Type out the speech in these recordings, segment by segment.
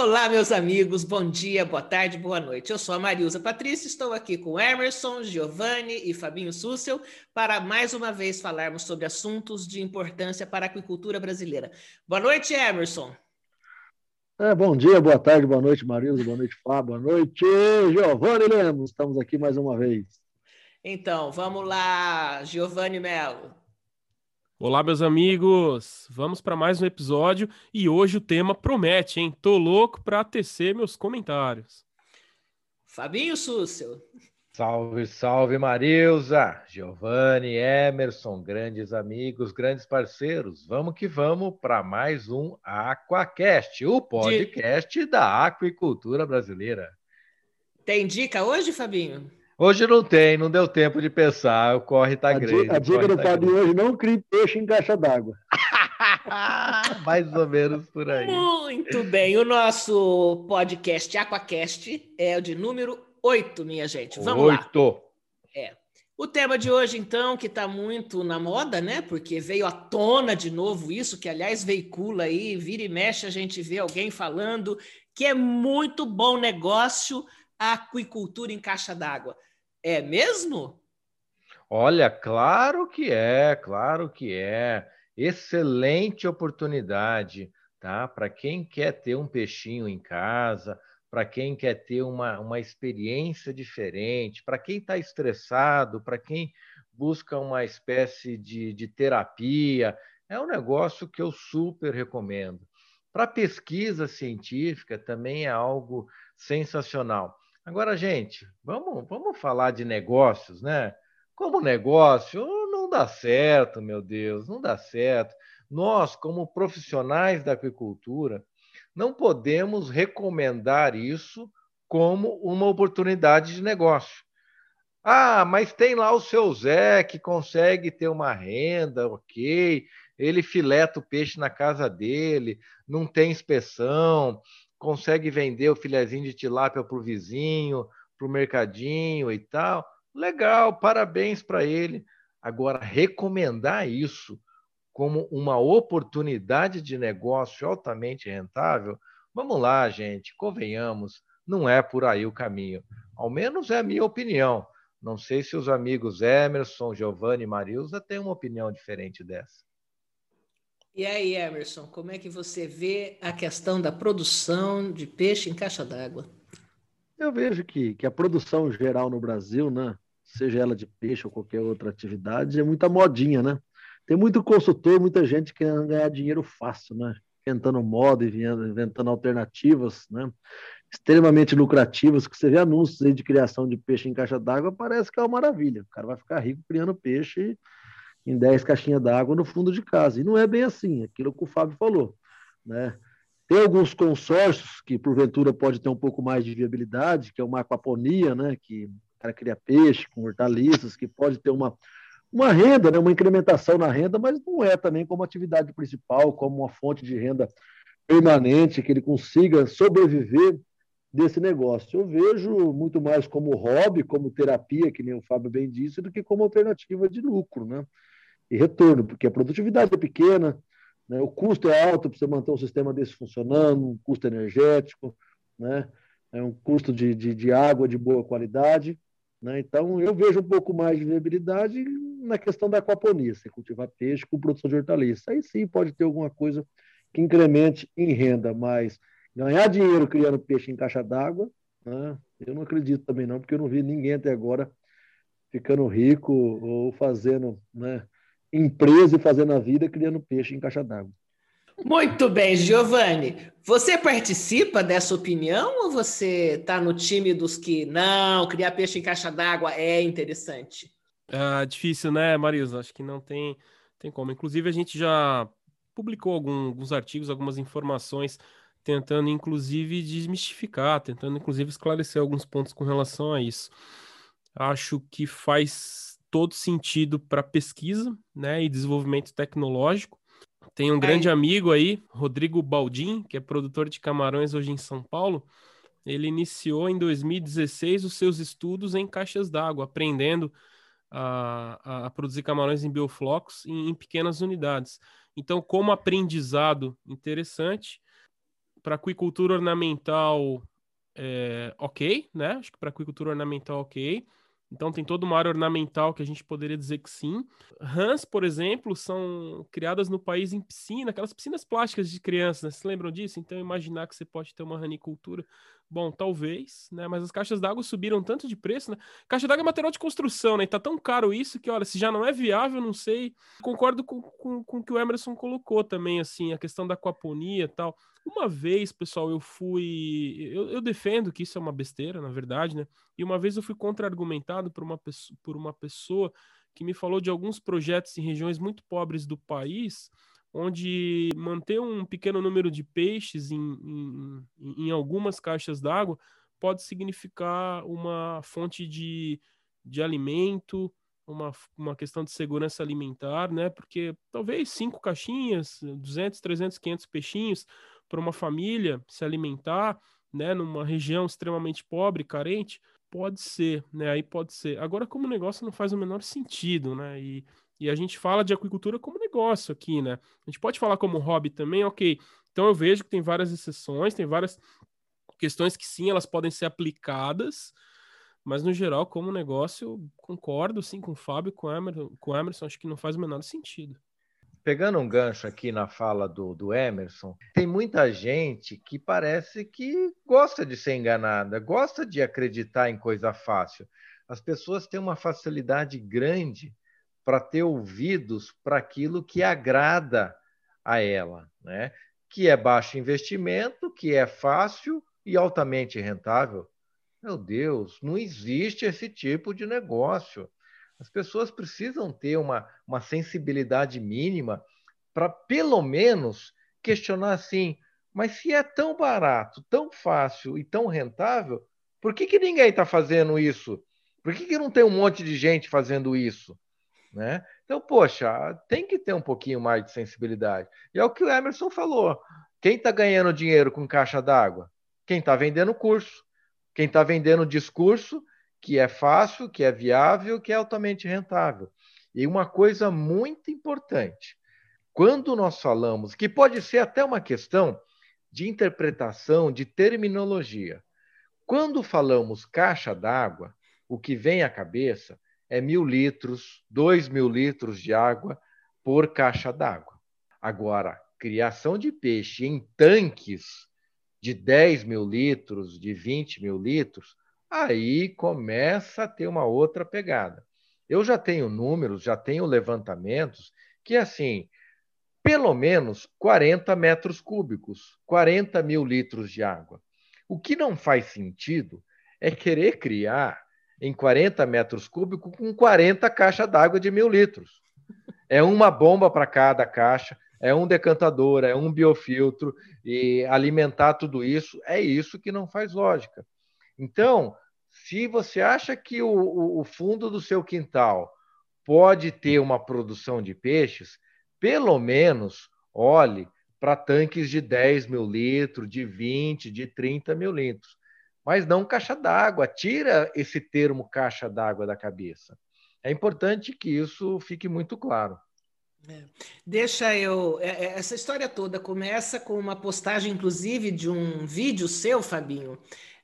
Olá, meus amigos, bom dia, boa tarde, boa noite. Eu sou a Marilza Patrícia, estou aqui com Emerson, Giovanni e Fabinho Sussel para mais uma vez falarmos sobre assuntos de importância para a aquicultura brasileira. Boa noite, Emerson. É, bom dia, boa tarde, boa noite, Marilza, boa noite, Fábio, boa noite, Giovanni Lemos. Estamos aqui mais uma vez. Então, vamos lá, Giovanni Melo. Olá, meus amigos! Vamos para mais um episódio e hoje o tema promete, hein? Tô louco para tecer meus comentários. Fabinho Sussel. Salve, salve, Marilza, Giovanni, Emerson, grandes amigos, grandes parceiros. Vamos que vamos para mais um Aquacast, o podcast De... da aquicultura brasileira. Tem dica hoje, Fabinho? Hoje não tem, não deu tempo de pensar. O corre tá a grande. A dica do tá Fábio hoje não crie peixe em caixa d'água. Mais ou menos por aí. Muito bem. O nosso podcast Aquacast é o de número 8, minha gente. Vamos 8. lá. É. O tema de hoje, então, que está muito na moda, né? Porque veio à tona de novo isso, que aliás veicula aí, vira e mexe, a gente vê alguém falando que é muito bom negócio a aquicultura em caixa d'água. É mesmo? Olha, claro que é, claro que é. Excelente oportunidade, tá? Para quem quer ter um peixinho em casa, para quem quer ter uma, uma experiência diferente, para quem está estressado, para quem busca uma espécie de, de terapia, é um negócio que eu super recomendo. Para pesquisa científica também é algo sensacional. Agora, gente, vamos, vamos falar de negócios, né? Como negócio, não dá certo, meu Deus, não dá certo. Nós, como profissionais da aquicultura, não podemos recomendar isso como uma oportunidade de negócio. Ah, mas tem lá o seu Zé que consegue ter uma renda, ok. Ele fileta o peixe na casa dele, não tem inspeção, consegue vender o filezinho de tilápia para o vizinho, para o mercadinho e tal. Legal, parabéns para ele. Agora, recomendar isso como uma oportunidade de negócio altamente rentável, vamos lá, gente, convenhamos, não é por aí o caminho. Ao menos é a minha opinião. Não sei se os amigos Emerson, Giovanni e Marilza têm uma opinião diferente dessa. E aí, Emerson, como é que você vê a questão da produção de peixe em caixa d'água? Eu vejo que, que a produção geral no Brasil, né, seja ela de peixe ou qualquer outra atividade, é muita modinha, né? Tem muito consultor, muita gente querendo ganhar dinheiro fácil, né? Inventando moda, inventando alternativas, né? Extremamente lucrativas, que você vê anúncios de criação de peixe em caixa d'água, parece que é uma maravilha. O cara vai ficar rico criando peixe em 10 caixinhas d'água no fundo de casa. E não é bem assim, aquilo que o Fábio falou. Né? Tem alguns consórcios que, porventura, pode ter um pouco mais de viabilidade, que é uma aquaponia, né? que o cara cria peixe com hortaliças, que pode ter uma, uma renda, né? uma incrementação na renda, mas não é também como atividade principal, como uma fonte de renda permanente, que ele consiga sobreviver desse negócio. Eu vejo muito mais como hobby, como terapia, que nem o Fábio bem disse, do que como alternativa de lucro, né? E retorno, porque a produtividade é pequena, né? o custo é alto para você manter um sistema desse funcionando, um custo energético, né? é um custo de, de, de água de boa qualidade. Né? Então, eu vejo um pouco mais de viabilidade na questão da aquaponia, você cultivar peixe com produção de hortaliças. Aí sim pode ter alguma coisa que incremente em renda, mas ganhar dinheiro criando peixe em caixa d'água, né? eu não acredito também não, porque eu não vi ninguém até agora ficando rico ou fazendo né, empresa e fazendo a vida criando peixe em caixa d'água. Muito bem, Giovanni. Você participa dessa opinião ou você está no time dos que não, criar peixe em caixa d'água é interessante? Ah, difícil, né, Marisa? Acho que não tem, tem como. Inclusive, a gente já publicou algum, alguns artigos, algumas informações, tentando, inclusive, desmistificar, tentando, inclusive, esclarecer alguns pontos com relação a isso. Acho que faz todo sentido para pesquisa né, e desenvolvimento tecnológico. Tem um grande amigo aí, Rodrigo Baldim, que é produtor de camarões hoje em São Paulo. Ele iniciou em 2016 os seus estudos em caixas d'água, aprendendo a, a, produzir camarões em bioflocos em, em pequenas unidades. Então, como aprendizado interessante, para aquicultura ornamental, é, ok, né? Acho que para aquicultura ornamental, ok. Então tem toda uma área ornamental que a gente poderia dizer que sim. Rãs, por exemplo, são criadas no país em piscina, aquelas piscinas plásticas de crianças, né? Vocês lembram disso? Então imaginar que você pode ter uma ranicultura, bom, talvez, né? Mas as caixas d'água subiram tanto de preço, né? Caixa d'água é material de construção, né? E tá tão caro isso que, olha, se já não é viável, não sei. Concordo com, com, com o que o Emerson colocou também, assim, a questão da aquaponia e tal. Uma vez, pessoal, eu fui. Eu, eu, defendo que isso é uma besteira, na verdade, né? E uma vez eu fui contra-argumentado por uma, por uma pessoa que me falou de alguns projetos em regiões muito pobres do país, onde manter um pequeno número de peixes em, em, em algumas caixas d'água pode significar uma fonte de, de alimento, uma, uma questão de segurança alimentar, né? Porque talvez cinco caixinhas, 200, 300, 500 peixinhos para uma família se alimentar, né, numa região extremamente pobre, carente, pode ser, né? Aí pode ser. Agora, como negócio não faz o menor sentido, né? E, e a gente fala de aquicultura como negócio aqui, né? A gente pode falar como hobby também, ok. Então eu vejo que tem várias exceções, tem várias questões que sim, elas podem ser aplicadas, mas no geral, como negócio, concordo sim com o Fábio, com o Emerson, com o Emerson acho que não faz o menor sentido pegando um gancho aqui na fala do, do Emerson, tem muita gente que parece que gosta de ser enganada, gosta de acreditar em coisa fácil. As pessoas têm uma facilidade grande para ter ouvidos para aquilo que agrada a ela, né? que é baixo investimento, que é fácil e altamente rentável. Meu Deus, não existe esse tipo de negócio. As pessoas precisam ter uma, uma sensibilidade mínima para, pelo menos, questionar assim: mas se é tão barato, tão fácil e tão rentável, por que, que ninguém está fazendo isso? Por que, que não tem um monte de gente fazendo isso? Né? Então, poxa, tem que ter um pouquinho mais de sensibilidade. E é o que o Emerson falou. Quem está ganhando dinheiro com caixa d'água? Quem está vendendo curso. Quem está vendendo discurso que é fácil, que é viável, que é altamente rentável. E uma coisa muito importante, quando nós falamos, que pode ser até uma questão de interpretação, de terminologia. Quando falamos caixa d'água, o que vem à cabeça é mil litros, dois mil litros de água por caixa d'água. Agora, criação de peixe em tanques de 10 mil litros, de 20 mil litros, aí começa a ter uma outra pegada. Eu já tenho números, já tenho levantamentos que, assim, pelo menos 40 metros cúbicos, 40 mil litros de água. O que não faz sentido é querer criar em 40 metros cúbicos com 40 caixas d'água de mil litros. É uma bomba para cada caixa, é um decantador, é um biofiltro, e alimentar tudo isso, é isso que não faz lógica. Então, se você acha que o, o fundo do seu quintal pode ter uma produção de peixes, pelo menos olhe para tanques de 10 mil litros, de 20, de 30 mil litros. Mas não caixa d'água. Tira esse termo caixa d'água da cabeça. É importante que isso fique muito claro. É. Deixa eu. É, é, essa história toda começa com uma postagem, inclusive, de um vídeo seu, Fabinho,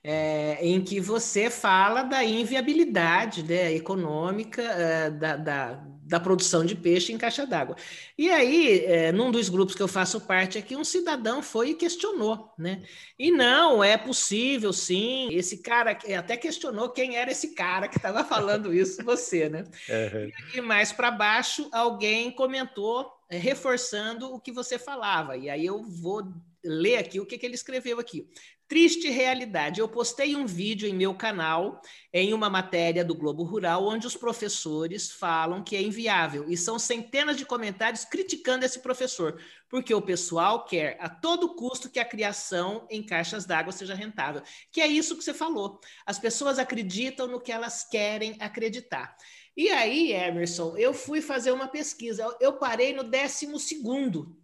é, em que você fala da inviabilidade né, econômica é, da, da, da, produção de peixe em caixa d'água. E aí, é, num dos grupos que eu faço parte aqui, um cidadão foi e questionou, né? E não, é possível, sim. Esse cara até questionou quem era esse cara que estava falando isso, você, né? E mais para baixo, alguém comentou, é, reforçando o que você falava. E aí eu vou ler aqui o que, que ele escreveu aqui. Triste realidade. Eu postei um vídeo em meu canal, em uma matéria do Globo Rural, onde os professores falam que é inviável. E são centenas de comentários criticando esse professor, porque o pessoal quer a todo custo que a criação em caixas d'água seja rentável. Que é isso que você falou. As pessoas acreditam no que elas querem acreditar. E aí, Emerson, eu fui fazer uma pesquisa. Eu parei no décimo segundo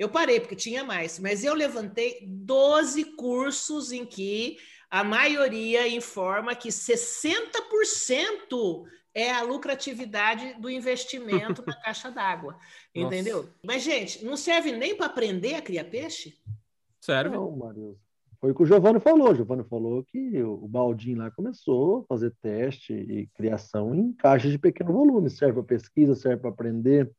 eu parei, porque tinha mais, mas eu levantei 12 cursos em que a maioria informa que 60% é a lucratividade do investimento na caixa d'água. Entendeu? Nossa. Mas, gente, não serve nem para aprender a criar peixe? Serve? Não, Marilson. Foi o que o Giovanni falou. O Giovanni falou que o Baldinho lá começou a fazer teste e criação em caixas de pequeno volume. Serve para pesquisa, serve para aprender,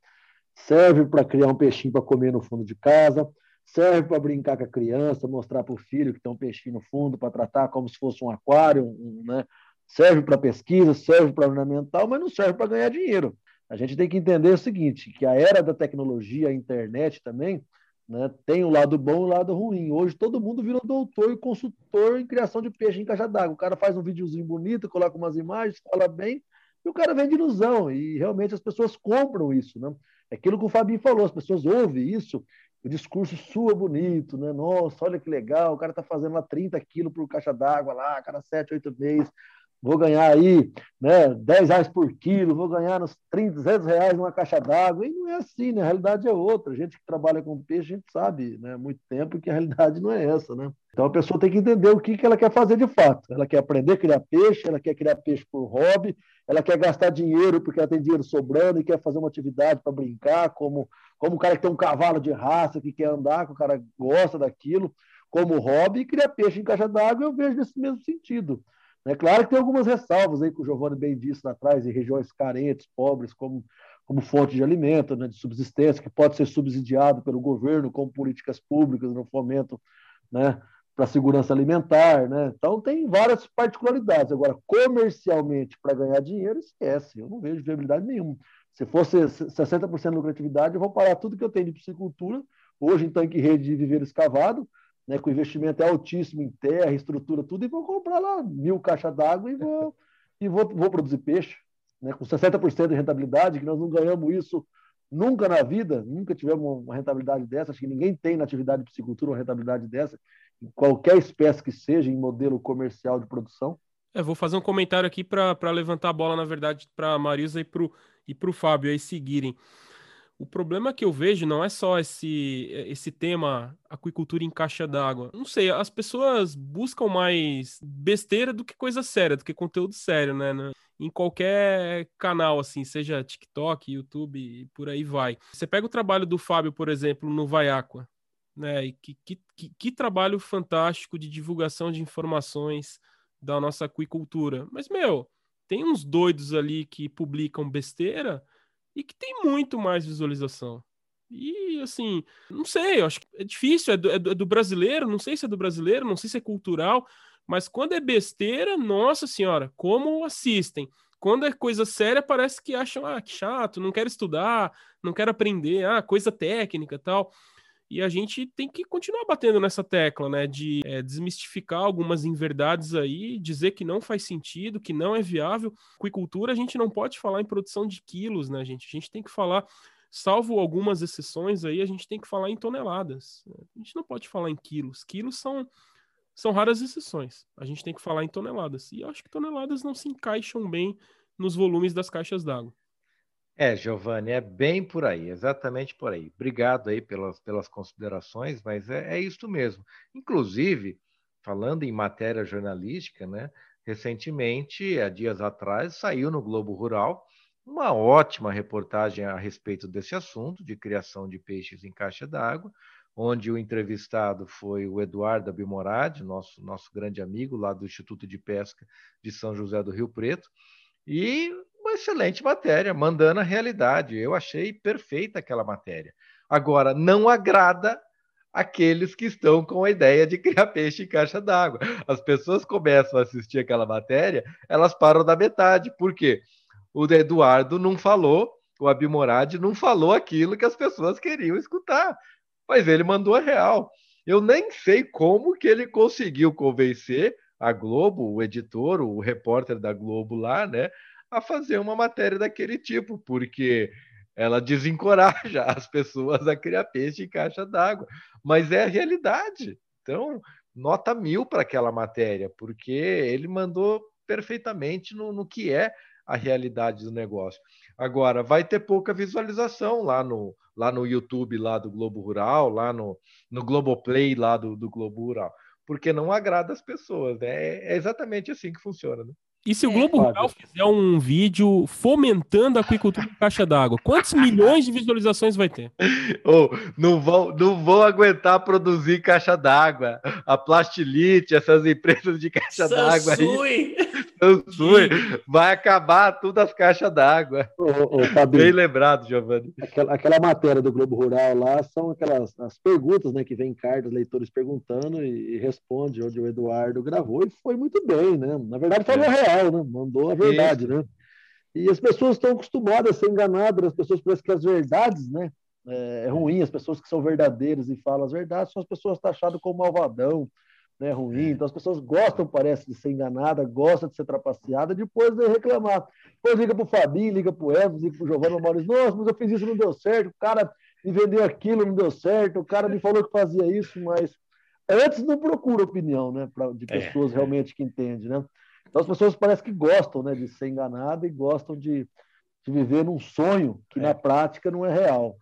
serve para criar um peixinho para comer no fundo de casa, serve para brincar com a criança, mostrar para o filho que tem um peixinho no fundo para tratar como se fosse um aquário, um, né? serve para pesquisa, serve para ornamental, mas não serve para ganhar dinheiro. A gente tem que entender o seguinte, que a era da tecnologia, a internet também, né, tem o lado bom e o lado ruim. Hoje todo mundo vira doutor e consultor em criação de peixe em caixa d'água. O cara faz um videozinho bonito, coloca umas imagens, fala bem, e o cara vende ilusão. E realmente as pessoas compram isso. Né? É aquilo que o Fabinho falou, as pessoas ouvem isso, o discurso sua bonito, né? Nossa, olha que legal, o cara está fazendo lá 30 quilos por caixa d'água lá, cada 7, 8 meses vou ganhar aí né, 10 reais por quilo, vou ganhar nos 30, 200 reais numa caixa d'água. E não é assim, né? A realidade é outra. A gente que trabalha com peixe, a gente sabe né, muito tempo que a realidade não é essa, né? Então a pessoa tem que entender o que, que ela quer fazer de fato. Ela quer aprender a criar peixe, ela quer criar peixe por hobby, ela quer gastar dinheiro porque ela tem dinheiro sobrando e quer fazer uma atividade para brincar, como, como o cara que tem um cavalo de raça, que quer andar, que o cara gosta daquilo, como hobby, e criar peixe em caixa d'água, eu vejo nesse mesmo sentido. É claro que tem algumas ressalvas aí que o Giovanni bem disse lá atrás, em regiões carentes, pobres, como, como fonte de alimento, né, de subsistência, que pode ser subsidiado pelo governo como políticas públicas no fomento né, para a segurança alimentar. Né? Então, tem várias particularidades. Agora, comercialmente, para ganhar dinheiro, esquece. Eu não vejo viabilidade nenhuma. Se fosse 60% de lucratividade, eu vou parar tudo que eu tenho de piscicultura, hoje em tanque rede de viveiro escavado, né, com investimento é altíssimo em terra, estrutura, tudo, e vou comprar lá mil caixas d'água e vou, e vou, vou produzir peixe, né, com 60% de rentabilidade, que nós não ganhamos isso nunca na vida, nunca tivemos uma rentabilidade dessa, acho que ninguém tem na atividade de piscicultura uma rentabilidade dessa, em qualquer espécie que seja, em modelo comercial de produção. É, vou fazer um comentário aqui para levantar a bola, na verdade, para a Marisa e para o e Fábio aí seguirem. O problema que eu vejo não é só esse, esse tema aquicultura em caixa d'água. Não sei, as pessoas buscam mais besteira do que coisa séria, do que conteúdo sério, né? Em qualquer canal, assim, seja TikTok, YouTube por aí vai. Você pega o trabalho do Fábio, por exemplo, no Vai Aqua, né? E que, que, que trabalho fantástico de divulgação de informações da nossa aquicultura. Mas, meu, tem uns doidos ali que publicam besteira e que tem muito mais visualização. E assim, não sei, eu acho que é difícil, é do, é do, brasileiro, não sei se é do brasileiro, não sei se é cultural, mas quando é besteira, nossa senhora, como assistem. Quando é coisa séria, parece que acham, ah, que chato, não quero estudar, não quero aprender, ah, coisa técnica tal. E a gente tem que continuar batendo nessa tecla, né? De é, desmistificar algumas inverdades aí, dizer que não faz sentido, que não é viável. Aquicultura, a gente não pode falar em produção de quilos, né, gente? A gente tem que falar, salvo algumas exceções aí, a gente tem que falar em toneladas. A gente não pode falar em quilos. Quilos são são raras exceções. A gente tem que falar em toneladas. E eu acho que toneladas não se encaixam bem nos volumes das caixas d'água. É, Giovanni, é bem por aí, exatamente por aí. Obrigado aí pelas, pelas considerações, mas é, é isso mesmo. Inclusive, falando em matéria jornalística, né? Recentemente, há dias atrás, saiu no Globo Rural uma ótima reportagem a respeito desse assunto, de criação de peixes em caixa d'água, onde o entrevistado foi o Eduardo Abimorad, nosso, nosso grande amigo lá do Instituto de Pesca de São José do Rio Preto, e uma excelente matéria, mandando a realidade. Eu achei perfeita aquela matéria. Agora, não agrada aqueles que estão com a ideia de criar peixe em caixa d'água. As pessoas começam a assistir aquela matéria, elas param da metade. Por quê? O Eduardo não falou, o Abimorad não falou aquilo que as pessoas queriam escutar. Mas ele mandou a real. Eu nem sei como que ele conseguiu convencer a Globo, o editor, o repórter da Globo lá, né, a fazer uma matéria daquele tipo, porque ela desencoraja as pessoas a criar peixe em caixa d'água. Mas é a realidade. Então, nota mil para aquela matéria, porque ele mandou perfeitamente no, no que é a realidade do negócio. Agora, vai ter pouca visualização lá no, lá no YouTube lá do Globo Rural, lá no, no Globoplay lá do, do Globo Rural, porque não agrada as pessoas. Né? É, é exatamente assim que funciona. Né? E se o é. Globo Rural fizer um vídeo fomentando a aquicultura em caixa d'água, quantos milhões de visualizações vai ter? Oh, não, vão, não vão aguentar produzir caixa d'água. A Plastilite, essas empresas de caixa d'água aí. Sansui. Vai acabar tudo as caixas d'água. Bem lembrado, Giovanni. Aquela, aquela, matéria do Globo Rural lá são aquelas as perguntas né, que vem cartas, leitores perguntando e, e responde onde o Eduardo gravou e foi muito bem, né? Na verdade, falou é. real real, né? Mandou a verdade, Isso. né? E as pessoas estão acostumadas a ser enganadas, as pessoas parecem que as verdades, né? É, é ruim, as pessoas que são verdadeiras e falam as verdades são as pessoas taxadas como malvadão, né? Ruim. Então as pessoas gostam, parece, de ser enganada, gostam de ser trapaceada, depois de reclamar. Depois liga para o Fabinho, liga para o Evans, liga para o Giovanni Maurício, nossa, mas eu fiz isso não deu certo, o cara me vendeu aquilo, não deu certo, o cara me falou que fazia isso, mas antes não procura opinião, né? Pra, de é. pessoas é. realmente que entendem, né? Então as pessoas parecem que gostam né, de ser enganada e gostam de, de viver num sonho que é. na prática não é real.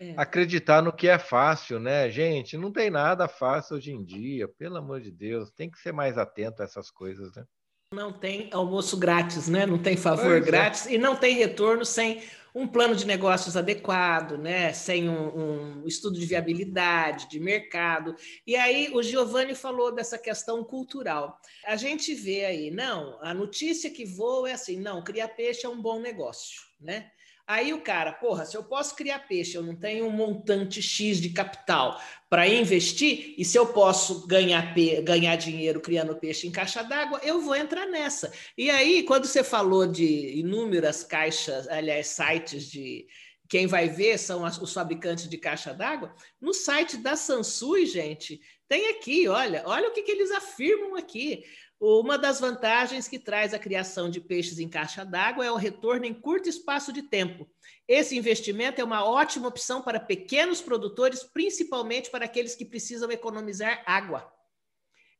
É. Acreditar no que é fácil, né, gente? Não tem nada fácil hoje em dia, pelo amor de Deus. Tem que ser mais atento a essas coisas, né? Não tem almoço grátis, né? Não tem favor pois é. grátis é. e não tem retorno sem um plano de negócios adequado, né? sem um, um, estudo de viabilidade, de mercado. E aí o Giovanni falou dessa questão cultural. A gente vê aí, não, a notícia que voa é assim, não, criar peixe é um bom negócio, né? Aí o cara, porra, se eu posso criar peixe, eu não tenho um montante X de capital para investir, e se eu posso ganhar, ganhar dinheiro criando peixe em caixa d'água, eu vou entrar nessa. E aí, quando você falou de inúmeras caixas, aliás, sites de. Quem vai ver são os fabricantes de caixa d'água. No site da Sansui, gente, tem aqui, olha, olha o que, que eles afirmam aqui. Uma das vantagens que traz a criação de peixes em caixa d'água é o retorno em curto espaço de tempo. Esse investimento é uma ótima opção para pequenos produtores, principalmente para aqueles que precisam economizar água.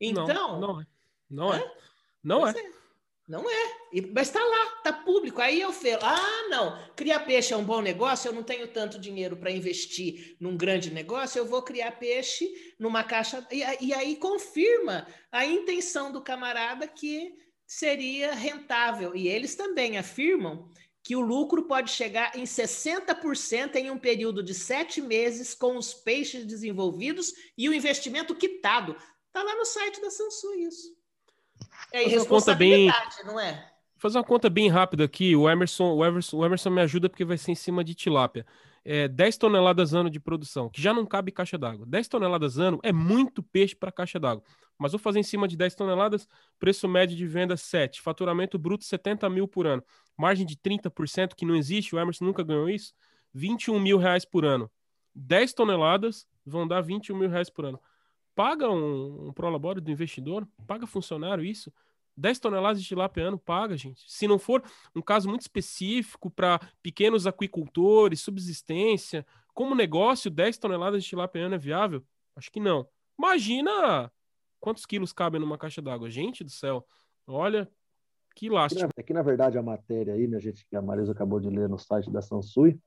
Então. Não, não é. Não é. Não é. é. Não é. Mas está lá, está público. Aí eu falo, ah, não, criar peixe é um bom negócio, eu não tenho tanto dinheiro para investir num grande negócio, eu vou criar peixe numa caixa. E, e aí confirma a intenção do camarada que seria rentável. E eles também afirmam que o lucro pode chegar em 60% em um período de sete meses com os peixes desenvolvidos e o investimento quitado. Está lá no site da Samsung isso. É irresponsabilidade, bem... não é? Fazer uma conta bem rápida aqui. O Emerson, o Emerson, o Emerson me ajuda porque vai ser em cima de tilápia. É 10 toneladas ano de produção, que já não cabe caixa d'água. 10 toneladas ano é muito peixe para caixa d'água. Mas vou fazer em cima de 10 toneladas, preço médio de venda 7, faturamento bruto 70 mil por ano. Margem de 30%, que não existe, o Emerson nunca ganhou isso, 21 mil reais por ano. 10 toneladas vão dar 21 mil reais por ano paga um, um prolabore do investidor, paga funcionário isso. 10 toneladas de tilápia ano paga, gente. Se não for um caso muito específico para pequenos aquicultores, subsistência, como negócio, 10 toneladas de tilápia ano é viável? Acho que não. Imagina quantos quilos cabem numa caixa d'água. Gente do céu, olha que lástima. É que, na verdade, a matéria aí, minha gente, que a Marisa acabou de ler no site da Sansui,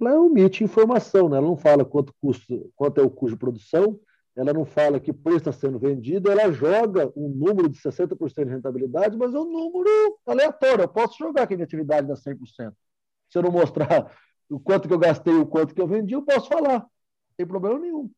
ela omite informação, né? Ela não fala quanto, custo, quanto é o custo de produção, ela não fala que preço está sendo vendido, ela joga um número de 60% de rentabilidade, mas é um número aleatório. Eu posso jogar que a minha atividade dá 100%. Se eu não mostrar o quanto que eu gastei o quanto que eu vendi, eu posso falar. Não tem problema nenhum.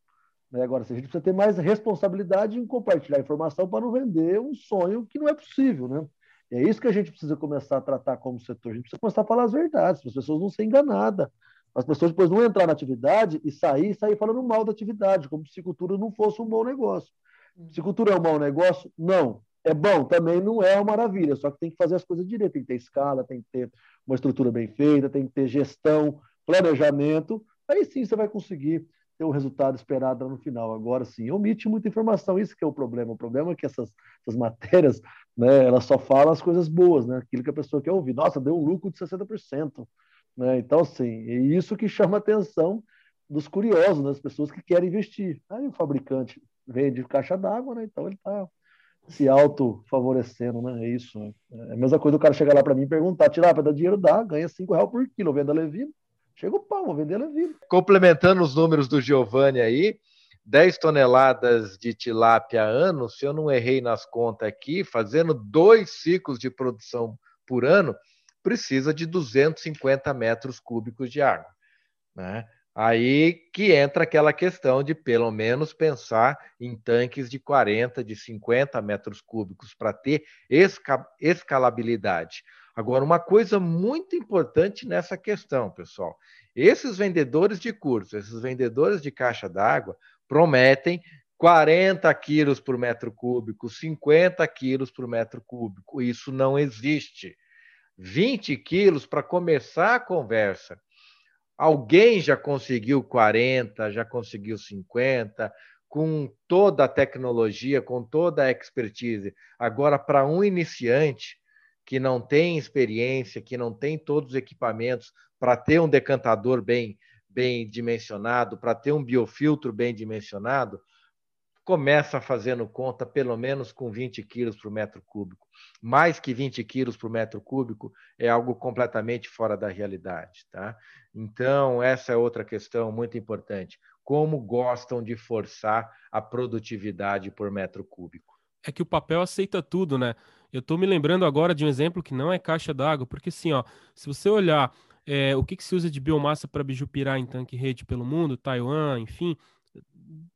Né? Agora, a gente precisa ter mais responsabilidade em compartilhar informação para não vender um sonho que não é possível. Né? E é isso que a gente precisa começar a tratar como setor. A gente precisa começar a falar as verdades, para as pessoas não serem enganadas. As pessoas depois não entrar na atividade e sair, sair falando mal da atividade, como se psicultura não fosse um bom negócio. Hum. Psicultura é um mau negócio? Não. É bom, também não é uma maravilha, só que tem que fazer as coisas direito, tem que ter escala, tem que ter uma estrutura bem feita, tem que ter gestão, planejamento, aí sim você vai conseguir ter o resultado esperado no final. Agora sim, omite muita informação, isso que é o problema. O problema é que essas, essas matérias, né, elas só falam as coisas boas, né, aquilo que a pessoa quer ouvir. Nossa, deu um lucro de 60%. Né? Então, assim, é isso que chama a atenção dos curiosos, das pessoas que querem investir. Aí o fabricante vende caixa d'água, né? então ele está se auto-favorecendo, né? É isso. Né? É a mesma coisa o cara chegar lá para mim e perguntar: tirar para dar dinheiro, dá, ganha 5 reais por quilo, venda levino. Chega o pau, vou vender levino. Complementando os números do Giovanni aí, 10 toneladas de tilápia ano, se eu não errei nas contas aqui, fazendo dois ciclos de produção por ano, precisa de 250 metros cúbicos de água. Né? Aí que entra aquela questão de pelo menos pensar em tanques de 40, de 50 metros cúbicos para ter escalabilidade. Agora, uma coisa muito importante nessa questão, pessoal: esses vendedores de cursos, esses vendedores de caixa d'água, prometem 40 quilos por metro cúbico, 50 quilos por metro cúbico. Isso não existe. 20 quilos para começar a conversa. Alguém já conseguiu 40, já conseguiu 50, com toda a tecnologia, com toda a expertise. Agora, para um iniciante que não tem experiência, que não tem todos os equipamentos para ter um decantador bem, bem dimensionado, para ter um biofiltro bem dimensionado, começa fazendo conta pelo menos com 20 quilos por metro cúbico. Mais que 20 quilos por metro cúbico é algo completamente fora da realidade. Tá? Então, essa é outra questão muito importante. Como gostam de forçar a produtividade por metro cúbico? É que o papel aceita tudo, né? Eu estou me lembrando agora de um exemplo que não é caixa d'água, porque assim, ó, se você olhar é, o que, que, se usa de biomassa para bijupirá em tanque rede pelo mundo, Taiwan, enfim,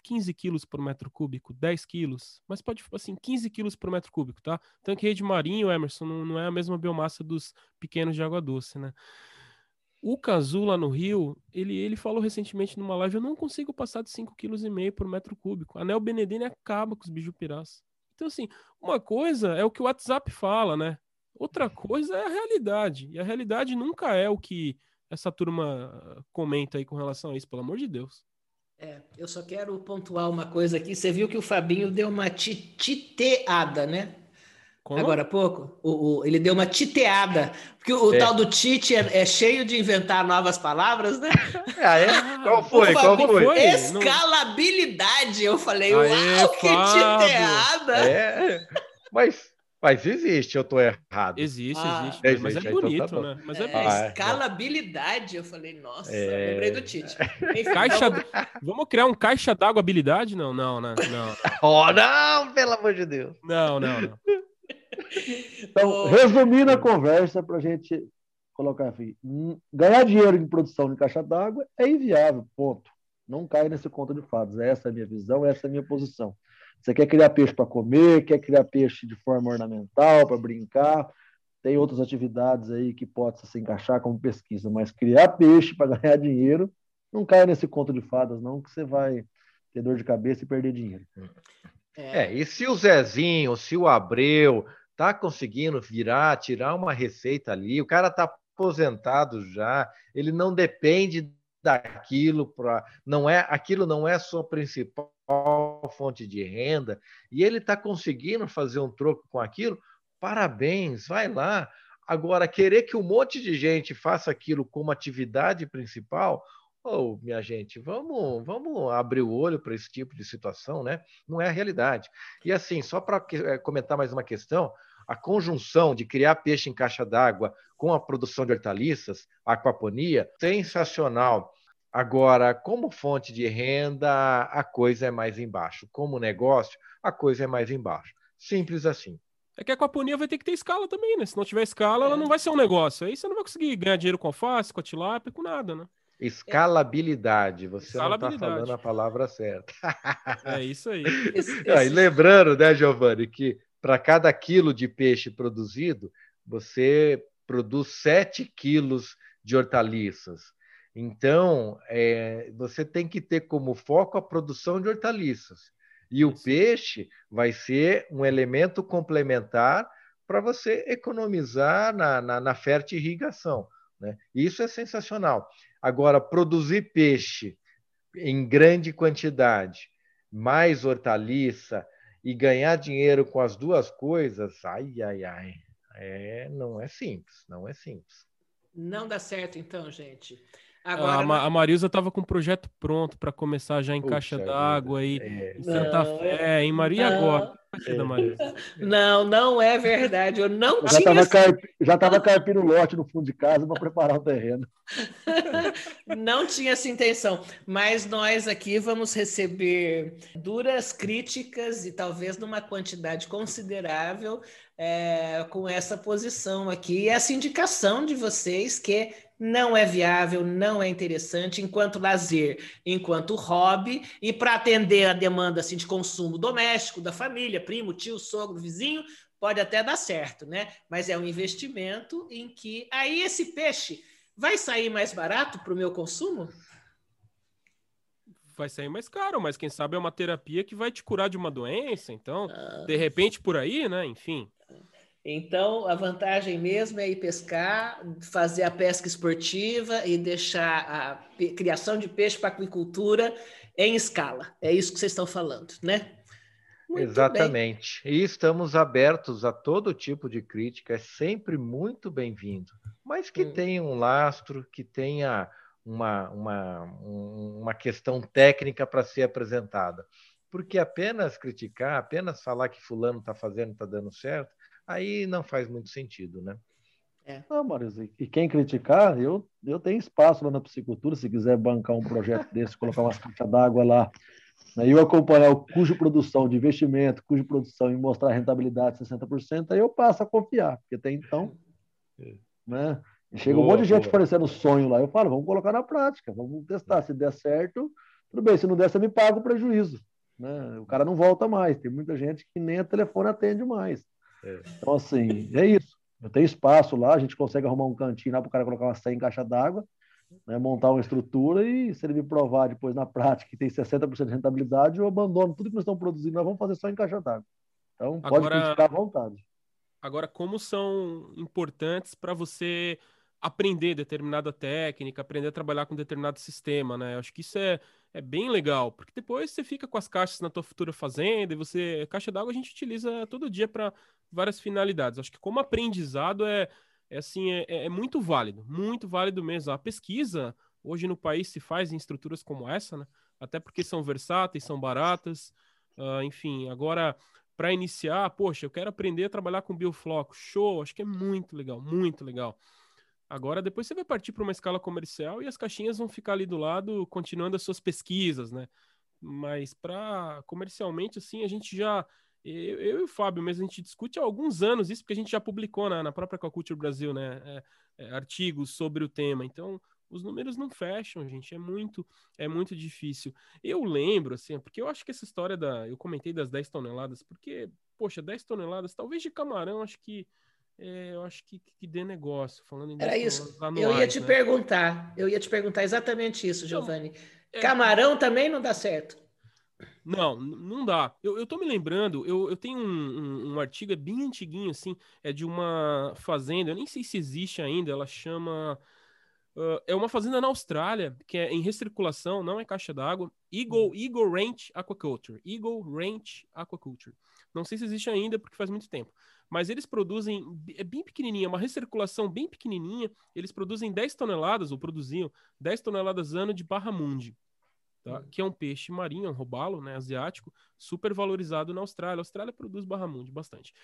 15 quilos por metro cúbico, 10 quilos, mas pode, assim, 15 quilos por metro cúbico, tá? Tanque rede marinho, Emerson, não, não é a mesma biomassa dos pequenos de água doce, né? O Cazu lá no Rio, ele, ele falou recentemente numa live, eu não consigo passar de 5,5 kg por metro cúbico. A Neo Benedene acaba com os bijupirás. Então, assim, uma coisa é o que o WhatsApp fala, né? Outra coisa é a realidade. E a realidade nunca é o que essa turma comenta aí com relação a isso, pelo amor de Deus. É, eu só quero pontuar uma coisa aqui. Você viu que o Fabinho deu uma titeada, né? Como? Agora há pouco, o, o, ele deu uma titeada, porque o, é. tal do Tite é, é, cheio de inventar novas palavras, né? Ah, é? Qual foi? Qual foi? Escalabilidade, eu falei, Aê, uau, que titeada! É, mas mas existe, eu estou errado. Existe, ah, existe. Mas, mas é então bonito, então tá né? Mas é, é, é escalabilidade. Eu falei, nossa, é... lembrei do Tite. caixa... Vamos criar um caixa d'água habilidade? Não, não, né? Não. oh, não, pelo amor de Deus. Não, não, não. Então, resumindo a conversa, para a gente colocar assim: hum, ganhar dinheiro em produção de caixa d'água é inviável, ponto. Não cai nesse conto de fados. Essa é a minha visão, essa é a minha posição. Você quer criar peixe para comer, quer criar peixe de forma ornamental, para brincar. Tem outras atividades aí que possam se encaixar como pesquisa, mas criar peixe para ganhar dinheiro, não cai nesse conto de fadas, não, que você vai ter dor de cabeça e perder dinheiro. É, é e se o Zezinho, se o Abreu tá conseguindo virar, tirar uma receita ali, o cara tá aposentado já, ele não depende daquilo para não é aquilo não é sua principal fonte de renda e ele está conseguindo fazer um troco com aquilo, parabéns, vai lá. Agora, querer que um monte de gente faça aquilo como atividade principal, oh, minha gente, vamos, vamos abrir o olho para esse tipo de situação, né? Não é a realidade. E assim, só para eh, comentar mais uma questão, a conjunção de criar peixe em caixa d'água com a produção de hortaliças, aquaponia, sensacional. Agora, como fonte de renda, a coisa é mais embaixo. Como negócio, a coisa é mais embaixo. Simples assim. É que a aquaponia vai ter que ter escala também, né? Se não tiver escala, é. ela não vai ser um negócio. Aí você não vai conseguir ganhar dinheiro com alface, com a tilápia, com nada, né? Escalabilidade. Você Escalabilidade. não está falando a palavra certa. é isso aí. Esse, esse... lembrando, né, Giovanni, que para cada quilo de peixe produzido, você produz 7 quilos de hortaliças. Então, é, você tem que ter como foco a produção de hortaliças. E o peixe vai ser um elemento complementar para você economizar na, na, na fértil irrigação. Né? Isso é sensacional. Agora, produzir peixe em grande quantidade, mais hortaliça e ganhar dinheiro com as duas coisas, ai, ai, ai, é, não é simples, não é simples. Não dá certo, então, gente. Agora, a, a Marisa estava com o projeto pronto para começar já em Puxa caixa d'água aí, é. em Santa não, Fé, em Maria não, agora. Não, não é verdade. Eu não eu já tinha. Tava Já estava carpindo lote no fundo de casa para preparar o terreno. não tinha essa intenção. Mas nós aqui vamos receber duras críticas e talvez numa quantidade considerável é, com essa posição aqui, essa indicação de vocês que não é viável, não é interessante enquanto lazer, enquanto hobby e para atender a demanda assim, de consumo doméstico da família, primo, tio, sogro, vizinho, pode até dar certo, né? Mas é um investimento em que aí esse peixe vai sair mais barato para o meu consumo? Vai sair mais caro, mas quem sabe é uma terapia que vai te curar de uma doença, então, ah. de repente por aí, né? Enfim. Então, a vantagem mesmo é ir pescar, fazer a pesca esportiva e deixar a criação de peixe para aquicultura em escala. É isso que vocês estão falando, né? Muito Exatamente. Bem. E estamos abertos a todo tipo de crítica, é sempre muito bem-vindo, mas que hum. tenha um lastro, que tenha uma, uma, uma questão técnica para ser apresentada. Porque apenas criticar, apenas falar que fulano está fazendo, está dando certo, aí não faz muito sentido, né? É. Não, Marisa, e quem criticar, eu, eu tenho espaço lá na piscicultura, se quiser bancar um projeto desse, colocar umas caixas d'água lá, né, e eu acompanhar o cujo produção de investimento, cujo produção e mostrar a rentabilidade de 60%, aí eu passo a confiar, porque até então, é. né? Chega boa, um monte de gente oferecendo sonho lá, eu falo, vamos colocar na prática, vamos testar, se der certo, tudo bem, se não der, você me paga o prejuízo, né? O cara não volta mais, tem muita gente que nem a telefone atende mais. É. Então, assim, é isso. Eu tenho espaço lá, a gente consegue arrumar um cantinho lá para o cara colocar uma 100 em caixa d'água, né, montar uma estrutura e se ele me provar depois na prática que tem 60% de rentabilidade, eu abandono tudo que nós estamos produzindo, nós vamos fazer só em caixa d'água. Então, pode agora, criticar à vontade. Agora, como são importantes para você aprender determinada técnica, aprender a trabalhar com determinado sistema, né? Eu acho que isso é, é bem legal, porque depois você fica com as caixas na tua futura fazenda e você... Caixa d'água a gente utiliza todo dia para várias finalidades. Acho que como aprendizado é, é assim, é, é, muito válido, muito válido mesmo. A pesquisa hoje no país se faz em estruturas como essa, né? Até porque são versáteis, são baratas, uh, enfim. Agora, para iniciar, poxa, eu quero aprender a trabalhar com biofloco, show, acho que é muito legal, muito legal. Agora, depois você vai partir para uma escala comercial e as caixinhas vão ficar ali do lado, continuando as suas pesquisas, né? Mas para comercialmente, assim, a gente já. Eu, eu, e o Fábio mesmo, a gente discute há alguns anos isso, porque a gente já publicou na, na própria Coculture Brasil, né? É, é, artigos sobre o tema. Então, os números não fecham, gente. É muito, é muito difícil. Eu lembro, assim, porque eu acho que essa história da. Eu comentei das 10 toneladas, porque, poxa, 10 toneladas, talvez de camarão, acho que é, eu acho que, que dê negócio. Falando em Era isso. Anuais, eu ia te né? perguntar. Eu ia te perguntar exatamente isso, Giovanni. é... Camarão também não dá certo. Não, não dá. Eu, eu tô me lembrando, eu, eu tenho um, um, um, artigo, é bem antiguinho, assim, é de uma fazenda, eu nem sei se existe ainda, ela chama. Uh, é uma fazenda na Austrália, que é em recirculação, não é caixa d'água. Eagle, hum. Eagle Ranch Aquaculture. Eagle Ranch Aquaculture. Não sei se existe ainda, porque faz muito tempo mas eles produzem, é bem pequenininha, uma recirculação bem pequenininha, eles produzem 10 toneladas, ou produziam 10 toneladas ano de barramundi, tá? Hum. que é um peixe marinho, um robalo, né, asiático, super valorizado na Austrália. A Austrália produz barramundi bastante.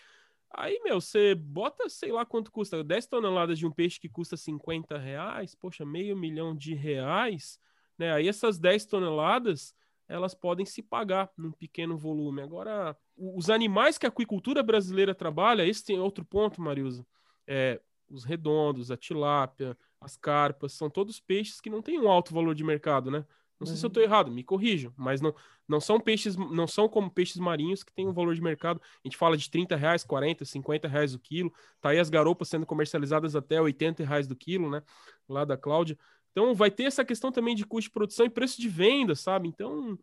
Aí, meu, você bota, sei lá quanto custa, 10 toneladas de um peixe que custa 50 reais, poxa, meio milhão de reais, né? Aí essas 10 toneladas elas podem se pagar num pequeno volume. Agora, os animais que a aquicultura brasileira trabalha, esse tem outro ponto, Mariusa, é, os redondos, a tilápia, as carpas, são todos peixes que não têm um alto valor de mercado, né? Não uhum. sei se eu estou uhum. errado, me corrijam, mas não, não são peixes, não são como peixes marinhos que têm um valor de mercado. A gente fala de 30 reais, 40, 50 reais o quilo. Tá aí as garopas sendo comercializadas até 80 reais do quilo, né? Lá da Cláudia. Então vai ter essa questão também de custo de produção e preço de venda, sabe? Então,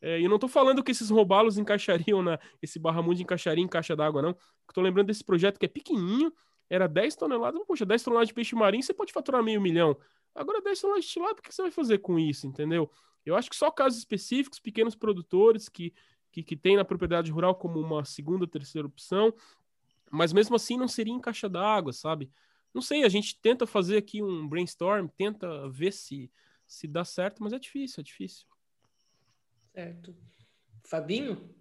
é, eu não estou falando que esses robalos encaixariam na. Esse barramundo encaixaria em caixa d'água, não. Estou lembrando desse projeto que é pequenininho, era 10 toneladas. Poxa, 10 toneladas de peixe marinho, você pode faturar meio milhão. Agora, 10 toneladas de tilápia, o que você vai fazer com isso, entendeu? Eu acho que só casos específicos, pequenos produtores que, que, que tem na propriedade rural como uma segunda, terceira opção, mas mesmo assim não seria em caixa d'água, sabe? Não sei, a gente tenta fazer aqui um brainstorm, tenta ver se, se dá certo, mas é difícil, é difícil. Certo. Fabinho?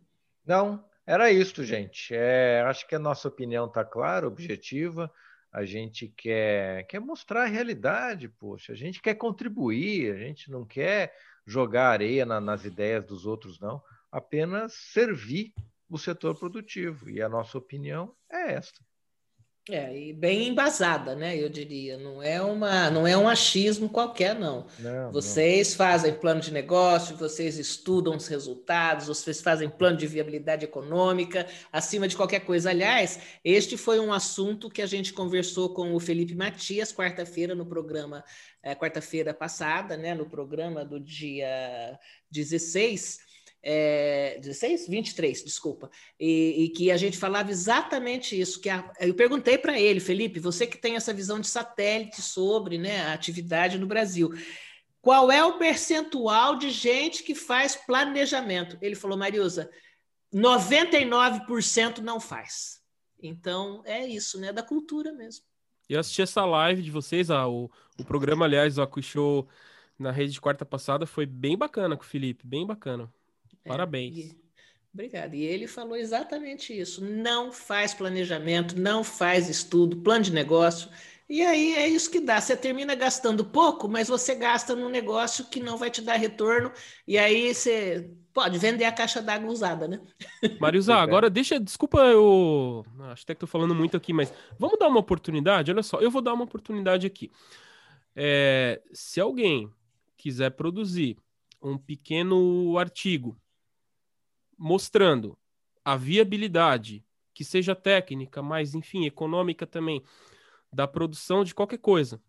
Não, Era isso, gente. É, acho que a nossa opinião está clara, objetiva. A gente quer, quer mostrar a realidade, poxa. A gente quer contribuir, a gente não quer jogar areia na, nas ideias dos outros, não. Apenas servir o setor produtivo. E a nossa opinião é esta. É, e bem embasada, né? Eu diria. Não é, uma, não é um achismo qualquer, não. não vocês não. fazem plano de negócio, vocês estudam os resultados, vocês fazem plano de viabilidade econômica, acima de qualquer coisa. Aliás, este foi um assunto que a gente conversou com o Felipe Matias quarta-feira no programa, é, quarta-feira passada, né? No programa do dia 16 é, 16? 23, desculpa, e, e, que a gente falava exatamente isso, que a, eu perguntei para ele, Felipe, você que tem essa visão de satélite sobre né, a atividade no Brasil, qual é o percentual de gente que faz planejamento? Ele falou, Mariusa, 99% não faz. Então, é isso, né? Da cultura mesmo. Eu assisti essa live de vocês, ah, o, o programa, aliás, o Show na rede de quarta passada foi bem bacana com o Felipe, bem bacana. É, Parabéns. E, obrigada. E ele falou exatamente isso. Não faz planejamento, não faz estudo, plano de negócio. E aí é isso que dá. Você termina gastando pouco, mas você gasta num negócio que não vai te dar retorno. E aí você pode vender a caixa d'água usada, né? Mariusa, agora deixa. Desculpa, eu acho até que estou falando muito aqui, mas vamos dar uma oportunidade? Olha só, eu vou dar uma oportunidade aqui. É, se alguém quiser produzir um pequeno artigo mostrando a viabilidade, que seja técnica, mas enfim, econômica também, da produção de qualquer coisa,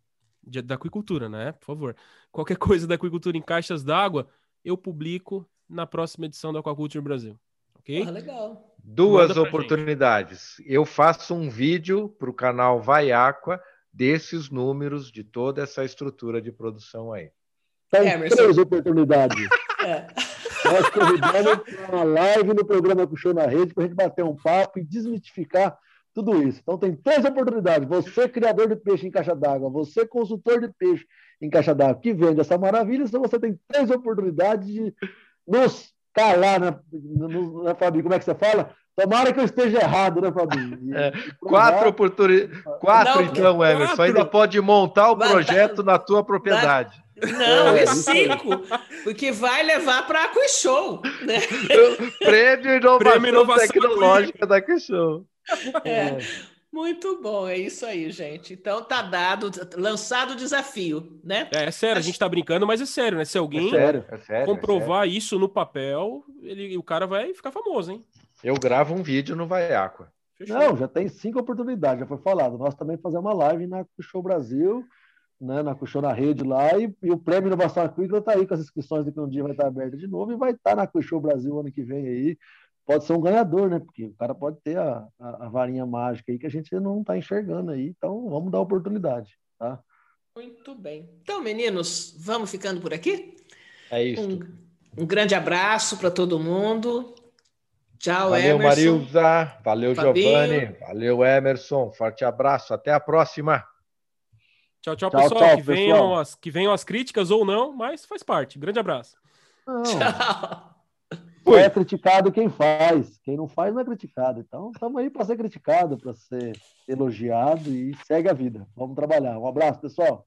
de, da aquicultura, né? Por favor. Qualquer coisa da aquicultura em caixas d'água, eu publico na próxima edição da Aquaculture Brasil. Ok? Ah, legal. Duas oportunidades. Gente. Eu faço um vídeo para o canal Vai Aqua desses números de toda essa estrutura de produção aí. Tem é, três oportunidades. é. Nós convidamos para uma live no programa Puxou na Rede para a gente bater um papo e desmitificar tudo isso. Então, tem três oportunidades. Você, criador de peixe em caixa d'água, você, consultor de peixe em caixa d'água, que vende essa maravilha, então você tem três oportunidades de nos calar, né, né Fabinho? Como é que você fala? Tomara que eu esteja errado, né, Fabinho? É, quatro oportunidades. Quatro, Não, então, Emerson. Quatro. Ainda pode montar o projeto na tua propriedade. Não, é, é cinco, porque vai levar para a Show, né? Prêmio Inovação, Prêmio Inovação Tecnológica da Show. É, é. Muito bom, é isso aí, gente. Então tá dado, lançado o desafio, né? É, é sério, a gente tá brincando, mas é sério, né? Se alguém é sério, é sério, comprovar sério. isso no papel, ele, o cara vai ficar famoso, hein? Eu gravo um vídeo no Vai Aqua. Não, já tem cinco oportunidades, já foi falado. Nós também fazemos uma live na Show Brasil né, na Cuxô na rede lá, e, e, o Prêmio Inovação Aquícola está aí com as inscrições de que um dia vai estar aberto de novo e vai estar na Cuxô Brasil ano que vem aí. Pode ser um ganhador, né? Porque o cara pode ter a, a, a varinha mágica aí que a gente não está enxergando aí. Então, vamos dar oportunidade, tá? Muito bem. Então, meninos, vamos ficando por aqui? É isso. Um, um grande abraço para todo mundo. Tchau, Valeu, Emerson. Marilza. Valeu, Fabinho. Giovanni. Valeu, Emerson. Forte abraço. Até a próxima. Tchau, tchau, tchau pessoal. Tchau, que, pessoal. Venham as, que venham as críticas ou não, mas faz parte. Grande abraço. Não. Tchau. É criticado quem faz. Quem não faz não é criticado. Então, estamos aí para ser criticado, para ser elogiado e segue a vida. Vamos trabalhar. Um abraço, pessoal.